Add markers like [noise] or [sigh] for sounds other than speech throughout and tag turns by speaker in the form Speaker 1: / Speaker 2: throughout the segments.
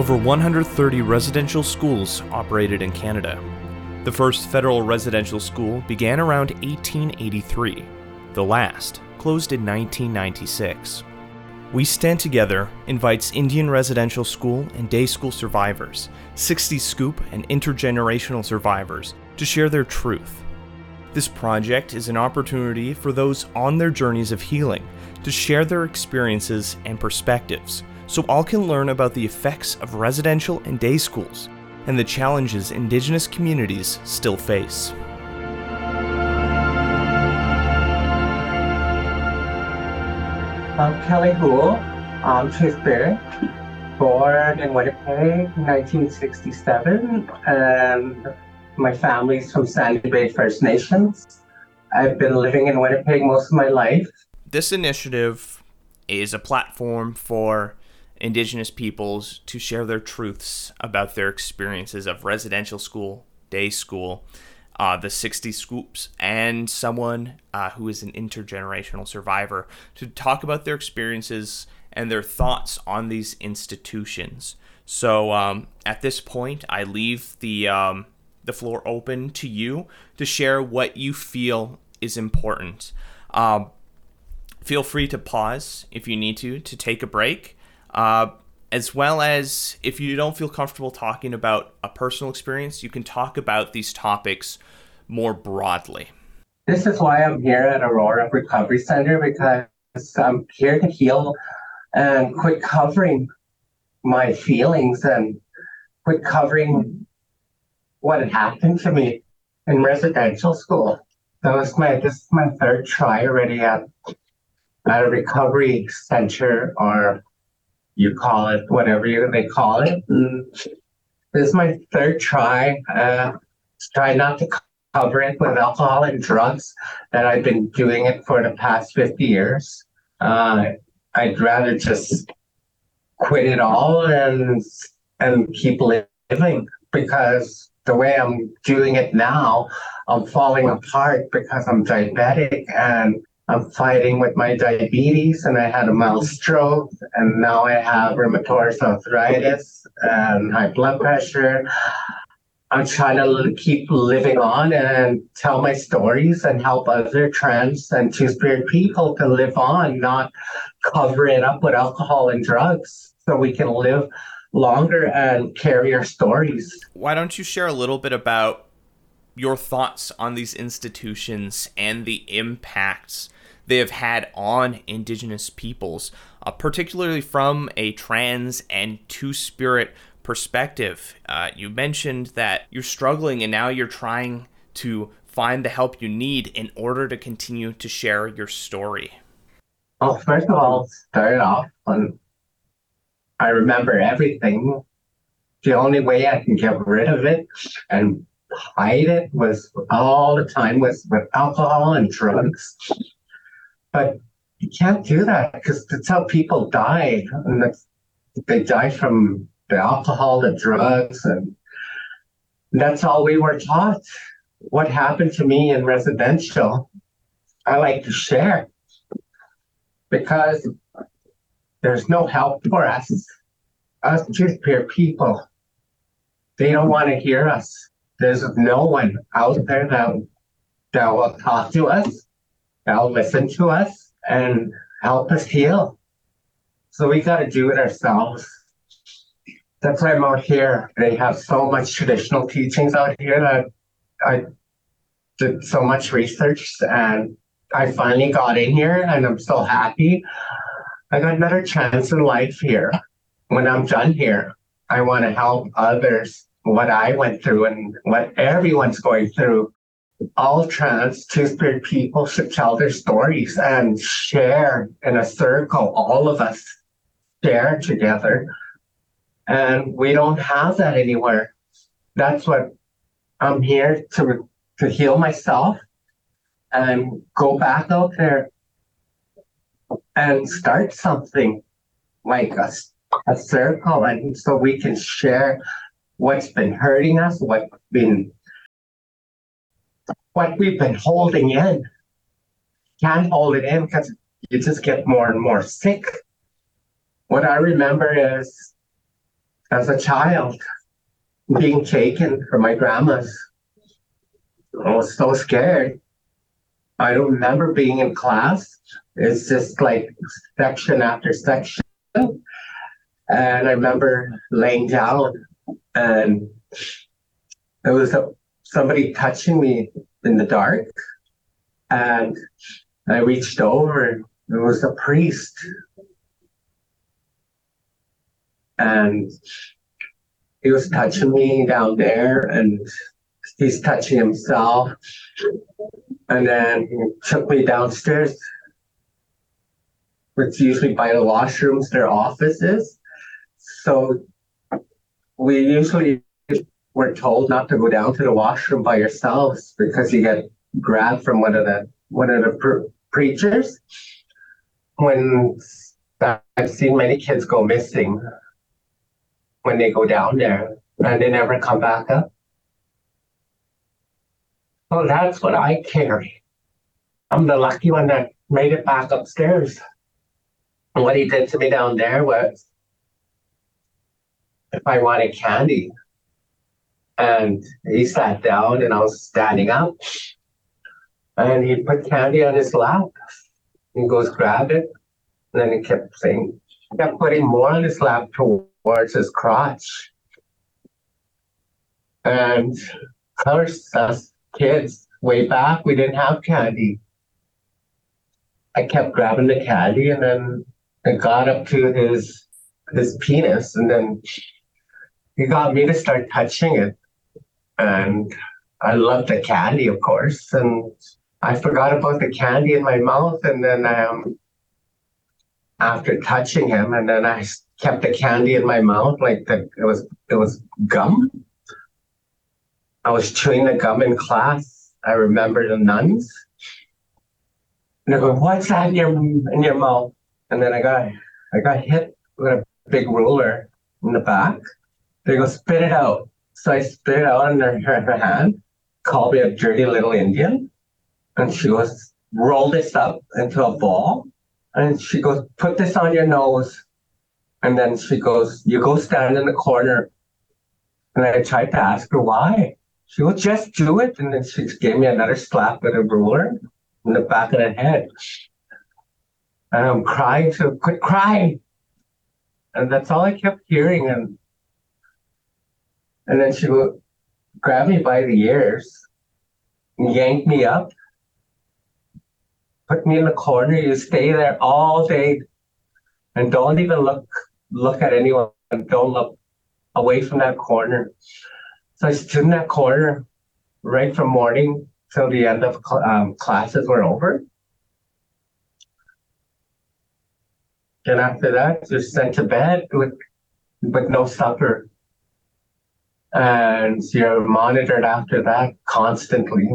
Speaker 1: Over 130 residential schools operated in Canada. The first federal residential school began around 1883. The last closed in 1996. We Stand Together invites Indian residential school and day school survivors, 60 Scoop and intergenerational survivors to share their truth. This project is an opportunity for those on their journeys of healing to share their experiences and perspectives so all can learn about the effects of residential and day schools and the challenges Indigenous communities still face.
Speaker 2: I'm Kelly Houle. I'm Two-Spirit, born in Winnipeg, 1967, and my family's from Sandy Bay First Nations. I've been living in Winnipeg most of my life.
Speaker 1: This initiative is a platform for Indigenous peoples to share their truths about their experiences of residential school, day school, uh, the 60 Scoops, and someone uh, who is an intergenerational survivor to talk about their experiences and their thoughts on these institutions. So um, at this point, I leave the um, the floor open to you to share what you feel is important. Um, feel free to pause if you need to to take a break uh, as well as if you don't feel comfortable talking about a personal experience, you can talk about these topics more broadly.
Speaker 2: This is why I'm here at Aurora Recovery Center because I'm here to heal and quit covering my feelings and quit covering what had happened to me in residential school. That was my this is my third try already at at a recovery center or you call it whatever you, they call it. And this is my third try. Uh, try not to cover it with alcohol and drugs. That I've been doing it for the past fifty years. Uh, I'd rather just quit it all and and keep living because the way I'm doing it now, I'm falling apart because I'm diabetic and I'm fighting with my diabetes and I had a mild stroke and now I have rheumatoid arthritis and high blood pressure. I'm trying to keep living on and tell my stories and help other trans and two spirit people to live on, not cover it up with alcohol and drugs so we can live longer and carry our stories.
Speaker 1: Why don't you share a little bit about your thoughts on these institutions and the impacts they have had on Indigenous peoples, uh, particularly from a trans and two spirit perspective. Uh, you mentioned that you're struggling and now you're trying to find the help you need in order to continue to share your story.
Speaker 2: Well, first of all, start off on I remember everything. The only way I can get rid of it and hide it was all the time was with alcohol and drugs. But you can't do that because that's how people die. And they die from the alcohol, the drugs, and that's all we were taught. What happened to me in residential, I like to share because there's no help for us. Us peer people. They don't want to hear us. There's no one out there that, that will talk to us They'll listen to us and help us heal. So we got to do it ourselves. That's why I'm out here. They have so much traditional teachings out here that I did so much research and I finally got in here and I'm so happy. I got another chance in life here. When I'm done here, I want to help others what I went through and what everyone's going through all trans two-spirit people should tell their stories and share in a circle. All of us share together. And we don't have that anywhere. That's what I'm here to to heal myself and go back out there and start something like a, a circle and so we can share what's been hurting us, what's been what we've been holding in. Can't hold it in because you just get more and more sick. What I remember is as a child being taken from my grandma's. I was so scared. I don't remember being in class. It's just like section after section. And I remember laying down and there was a, somebody touching me in the dark. And I reached over and there was a priest. And he was touching me down there and he's touching himself. And then he took me downstairs, which usually by the washrooms, their offices. So we usually were told not to go down to the washroom by yourselves because you get grabbed from one of the one of the pre- preachers. When I've seen many kids go missing when they go down there and they never come back up. Well, that's what I carry. I'm the lucky one that made it back upstairs. And what he did to me down there was if I wanted candy, and he sat down and I was standing up, and he put candy on his lap. He goes, grab it. And then he kept saying, kept putting more on his lap towards his crotch. And of course, us kids, way back, we didn't have candy. I kept grabbing the candy and then it got up to his his penis and then he got me to start touching it. And I loved the candy, of course, and I forgot about the candy in my mouth and then um after touching him and then I kept the candy in my mouth like the it was it was gum. I was chewing the gum in class. I remember the nuns. And they're going, what's that in your in your mouth? And then I got I got hit with a big ruler in the back. They go, spit it out. So I spit out in her, her, her hand, called me a dirty little Indian. And she goes, roll this up into a ball. And she goes, put this on your nose. And then she goes, you go stand in the corner. And I tried to ask her why. She goes, just do it. And then she gave me another slap with a ruler in the back of the head. And I'm crying, so quit crying. And that's all I kept hearing. And and then she would grab me by the ears, yank me up, put me in the corner. You stay there all day and don't even look look at anyone. Don't look away from that corner. So I stood in that corner right from morning till the end of cl- um, classes were over. Then after that, just sent to bed with with no supper. And you're monitored after that constantly.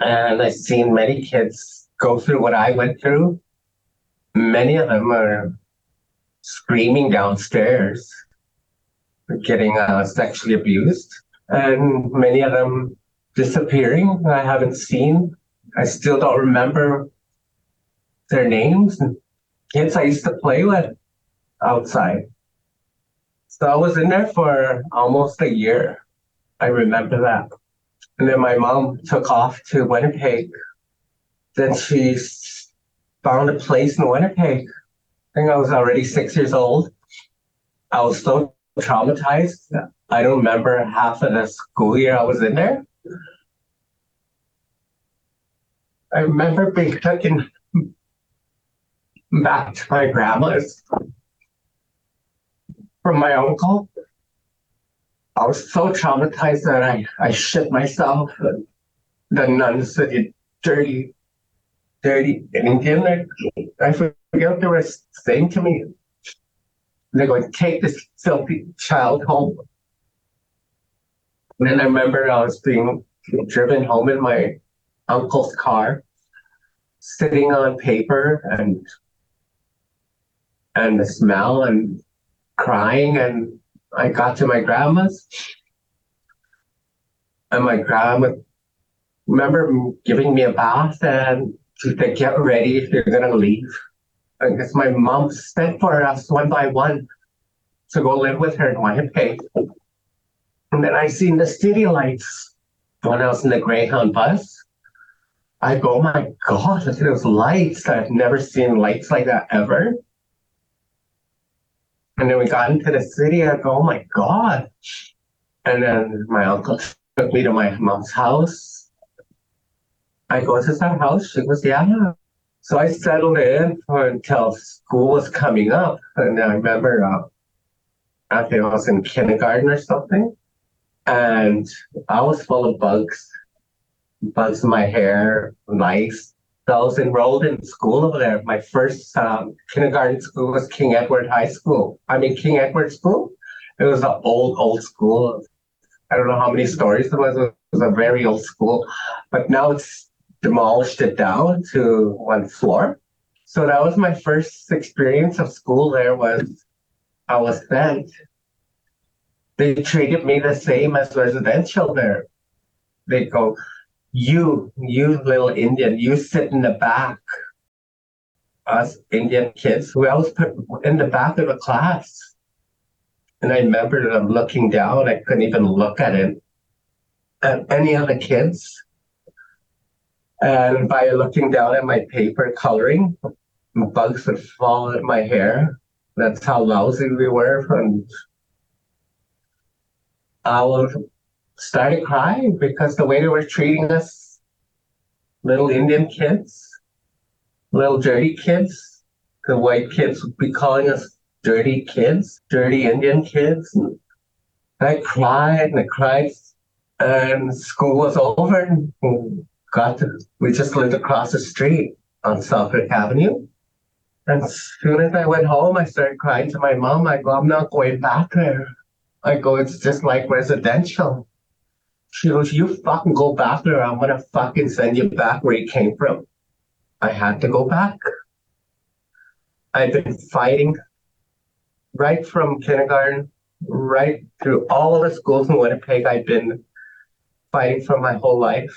Speaker 2: And I've seen many kids go through what I went through. Many of them are screaming downstairs, getting uh, sexually abused, and many of them disappearing. I haven't seen. I still don't remember their names. Kids I used to play with outside. So I was in there for almost a year. I remember that. And then my mom took off to Winnipeg. Then she found a place in Winnipeg. I think I was already six years old. I was so traumatized. I don't remember half of the school year I was in there. I remember being taken back to my grandma's from my uncle. I was so traumatized that I, I shit myself. And the nuns said, you dirty, dirty Indian. I, I forget what they were saying to me. They're going, take this filthy child home. And then I remember I was being driven home in my uncle's car, sitting on paper and and the smell and crying and I got to my grandma's and my grandma remember giving me a bath and she said, get ready if you're gonna leave. I guess my mom sent for us one by one. to go live with her in Winnipeg. And then I seen the city lights when I was in the Greyhound bus. I go, oh my God, look at those lights. I've never seen lights like that ever. And then we got into the city. I go, oh my God. And then my uncle took me to my mom's house. I go, is this our house? She goes, yeah. So I settled in for, until school was coming up. And I remember, uh, I think I was in kindergarten or something. And I was full of bugs, bugs in my hair, lice. So I was enrolled in school over there. My first um, kindergarten school was King Edward High School. I mean, King Edward School. It was an old, old school. I don't know how many stories it was. It was a very old school, but now it's demolished it down to one floor. So that was my first experience of school there was I was sent. They treated me the same as residential there. They go, you, you little Indian, you sit in the back. Us Indian kids, we always put in the back of the class. And I remember that I'm looking down, I couldn't even look at it, at any other kids. And by looking down at my paper coloring, bugs would fall in my hair. That's how lousy we were. And I started crying because the way they were treating us, little Indian kids, little dirty kids, the white kids would be calling us dirty kids, dirty Indian kids. And I cried and I cried. And school was over and got to, we just lived across the street on Southwick Avenue. And as soon as I went home, I started crying to my mom. I go, I'm not going back there. I go, it's just like residential. She goes, you fucking go back there. I'm gonna fucking send you back where you came from. I had to go back. I've been fighting right from kindergarten, right through all of the schools in Winnipeg. I've been fighting for my whole life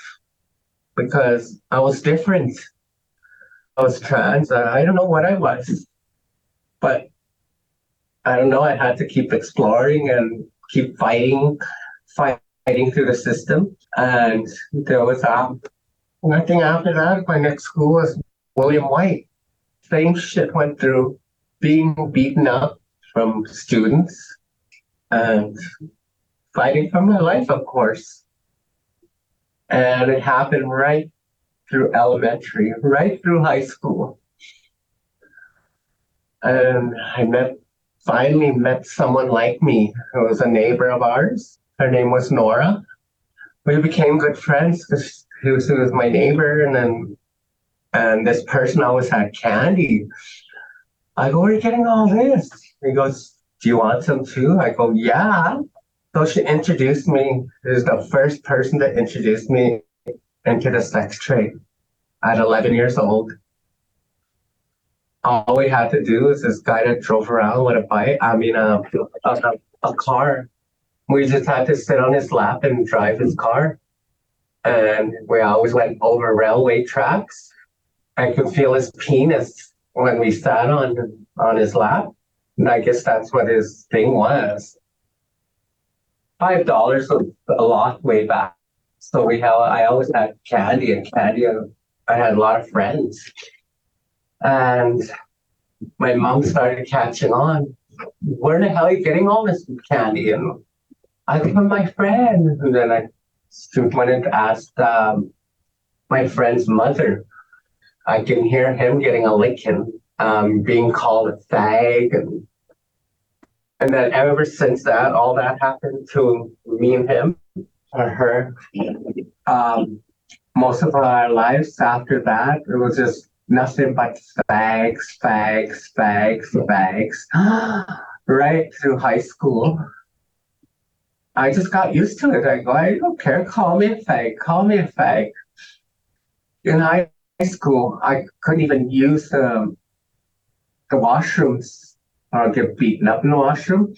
Speaker 2: because I was different. I was trans. I don't know what I was, but I don't know. I had to keep exploring and keep fighting, fighting through the system. And there was um, nothing after that. My next school was William Whyte. Same shit went through being beaten up from students and fighting for my life, of course. And it happened right through elementary, right through high school. And I met, finally met someone like me who was a neighbor of ours. Her name was Nora. We became good friends because she was, was my neighbor. And then, and this person always had candy. I go, where are you getting all this? He goes, do you want some too? I go, yeah. So she introduced me, is the first person that introduced me into the sex trade at 11 years old. All we had to do is this guy that drove around with a bike, I mean, a, a, a car. We just had to sit on his lap and drive his car. And we always went over railway tracks. I could feel his penis when we sat on on his lap. And I guess that's what his thing was five dollars was a lot way back. So we have I always had candy and candy. I had a lot of friends, and my mom started catching on. Where the hell are you getting all this candy? And I from my friend. And then I went and asked um, my friend's mother. I can hear him getting a licking, um, being called a fag and and then ever since that, all that happened to me and him or her. Um, most of our lives after that, it was just nothing but fags, fags, fags, fags, [gasps] right through high school. I just got used to it. I go, I don't care. Call me a fag. Call me a fag. In high school, I couldn't even use the, the washrooms or get beaten up in the washroom.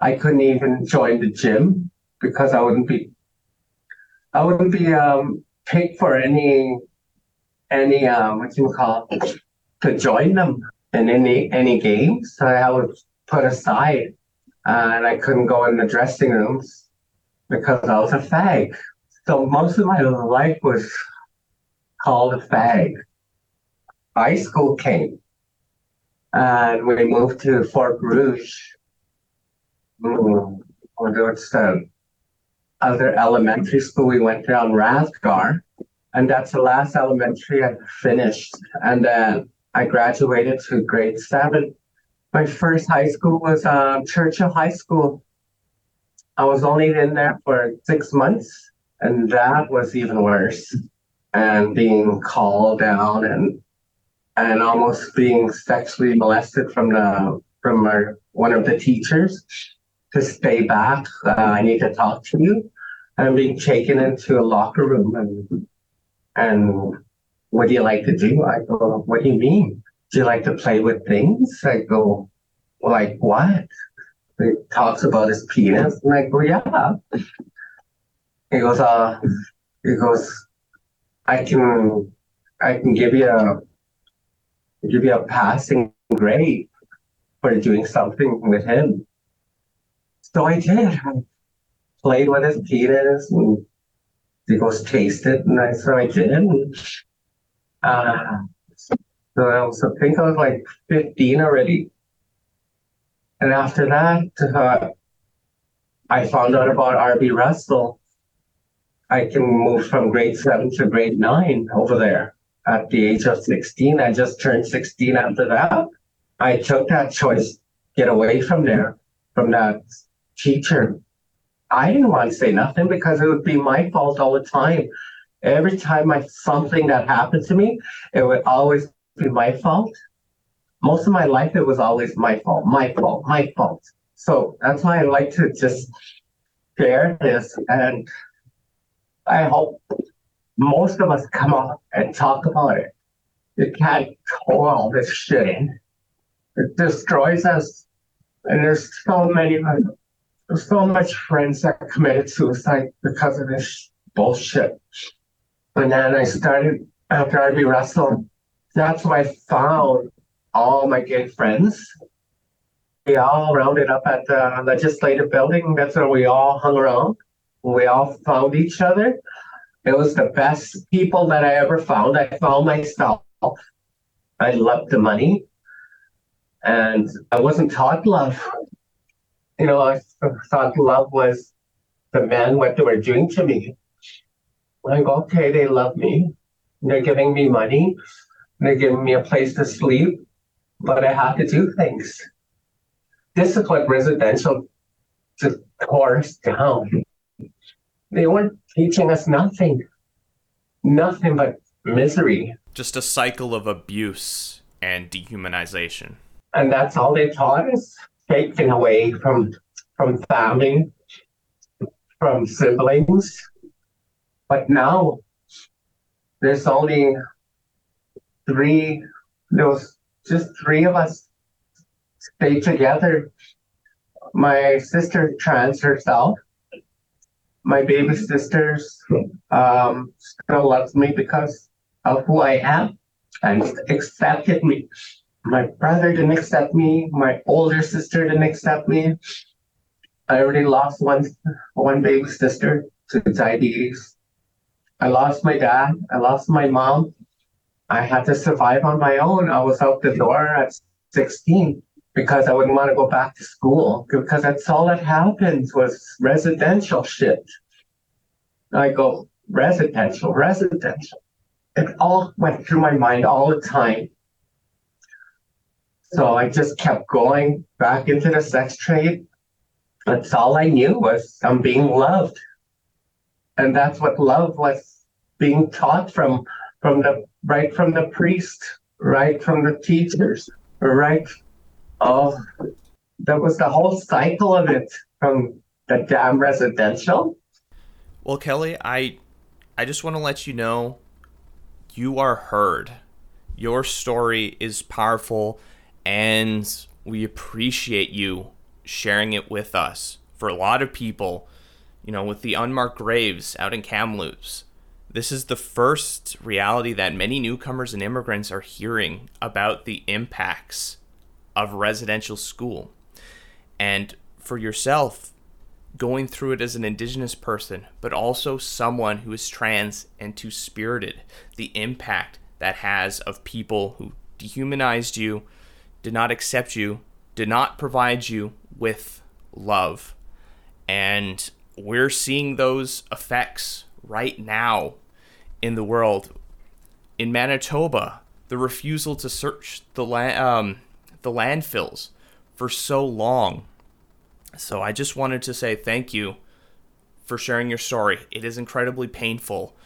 Speaker 2: I couldn't even join the gym because I wouldn't be I wouldn't be um, for any any um, what you call it, to join them in any any games. So I would put aside. And I couldn't go in the dressing rooms because I was a fag. So most of my life was called a fag. High school came, and we moved to Fort Rouge. Mm, it's the other elementary school we went to on Rathgar, and that's the last elementary I finished. And then I graduated to grade seven. My first high school was um, Churchill High School. I was only in there for six months, and that was even worse. And being called down and and almost being sexually molested from the from our, one of the teachers to stay back. Uh, I need to talk to you. And being taken into a locker room and and what do you like to do? I go, what do you mean? Do you like to play with things? I go, like what? He talks about his penis. And I go, yeah. He goes, uh, he goes, I can, I can give you a, give you a passing grade for doing something with him. So I did. I played with his penis and he goes, taste it. And I, so I did. And, uh, so I was, I think I was like 15 already. And after that, uh, I found out about R.B. Russell. I can move from grade seven to grade nine over there at the age of 16. I just turned 16 after that. I took that choice, get away from there, from that teacher. I didn't want to say nothing because it would be my fault all the time. Every time I something that happened to me, it would always be my fault. Most of my life, it was always my fault, my fault, my fault. So that's why I like to just share this, and I hope most of us come up and talk about it. You can't hold all this shit in. It destroys us, and there's so many there's so much friends that committed suicide because of this bullshit. And then I started after R.B. Russell. That's why I found all my gay friends. We all rounded up at the legislative building. That's where we all hung around. We all found each other. It was the best people that I ever found. I found myself. I loved the money. And I wasn't taught love you know, I thought love was the men, what they were doing to me. Go, okay, they love me. They're giving me money. They're giving me a place to sleep, but I have to do things. This is what residential tore down. They weren't teaching us nothing, nothing but misery.
Speaker 1: Just a cycle of abuse and dehumanization.
Speaker 2: And that's all they taught us taken away from from family, from siblings. But now there's only three, there was just three of us stay together. My sister trans herself. My baby sisters um, still loves me because of who I am and accepted me my brother didn't accept me. My older sister didn't accept me. I already lost one one baby sister to diabetes. I lost my dad. I lost my mom. I had to survive on my own. I was out the door at 16 because I wouldn't want to go back to school because that's all that happened was residential shit. I go, residential, residential. It all went through my mind all the time. So I just kept going back into the sex trade. That's all I knew was I'm being loved. And that's what love was being taught from from the right from the priest, right from the teachers, right oh that was the whole cycle of it from the damn residential.
Speaker 1: Well, Kelly, I I just want to let you know you are heard. Your story is powerful and we appreciate you sharing it with us. For a lot of people, you know, with the unmarked graves out in Kamloops, this is the first reality that many newcomers and immigrants are hearing about the impacts of residential school. And for yourself going through it as an indigenous person, but also someone who is trans and two spirited, the impact that has of people who dehumanized you, did not accept you, did not provide you with love. And we're seeing those effects right now in the world. In Manitoba, the refusal to search the um, the landfills for so long. So I just wanted to say thank you for sharing your story. It is incredibly painful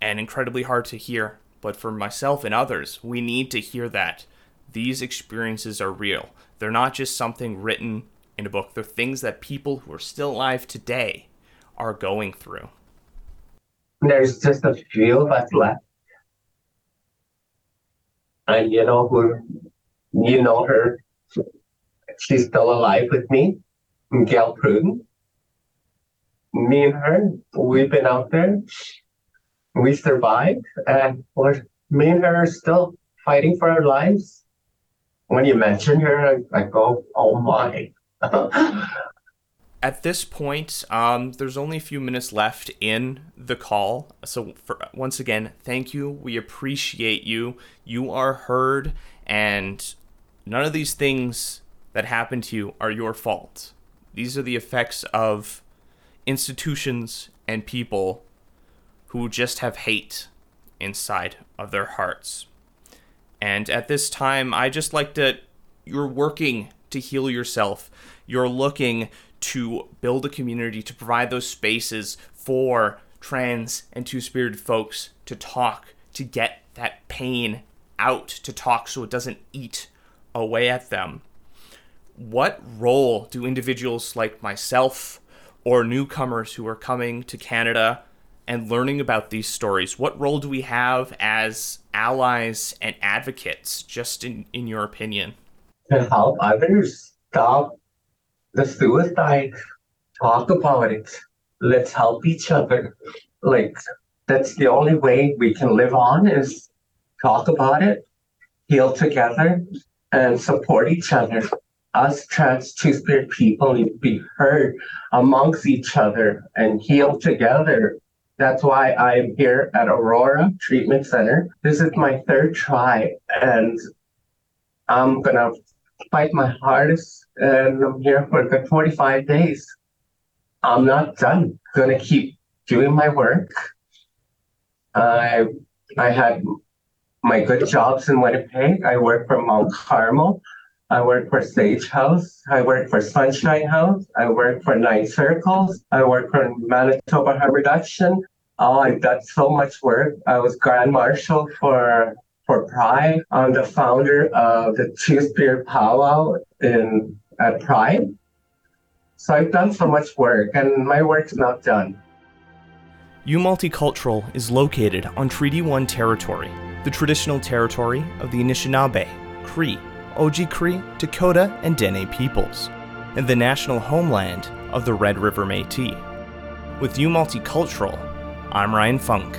Speaker 1: and incredibly hard to hear, but for myself and others, we need to hear that these experiences are real. They're not just something written in a book, they're things that people who are still alive today are going through.
Speaker 2: There's just a few of us left. And you know who you know her. She's still alive with me. Gail Pruden. Me and her, we've been out there. We survived and we're me and her are still fighting for our lives. When you mention her, I, I go, oh my. [laughs]
Speaker 1: at this point, um, there's only a few minutes left in the call. So, for, once again, thank you. We appreciate you. You are heard, and none of these things that happen to you are your fault. These are the effects of institutions and people who just have hate inside of their hearts. And at this time, I just like to, you're working to heal yourself. You're looking to build a community to provide those spaces for trans and two spirited folks to talk, to get that pain out, to talk so it doesn't eat away at them. What role do individuals like myself or newcomers who are coming to Canada and learning about these stories, what role do we have as allies and advocates, just in, in your opinion?
Speaker 2: To help others stop the suicide. Talk about it. Let's help each other. Like that's the only way we can live on is talk about it, heal together, and support each other. Us trans two spirit people need to be heard amongst each other and heal together. That's why I'm here at Aurora Treatment Center. This is my third try, and I'm gonna fight my hardest, and I'm here for the 45 days. I'm not done. Gonna keep doing my work. I I had my good jobs in Winnipeg. I work for Mount Carmel. I work for Sage House. I work for Sunshine House. I work for Nine Circles. I work for Manitoba Harm Reduction. Oh, I've done so much work. I was Grand Marshal for for Pride. I'm the founder of the Two Spirit Powwow in at Pride. So I've done so much work, and my work's not done.
Speaker 1: U Multicultural is located on Treaty 1 territory, the traditional territory of the Anishinaabe, Cree, Oji-Cree, Dakota, and Dene peoples, and the national homeland of the Red River Métis. With U Multicultural, I'm Ryan Funk.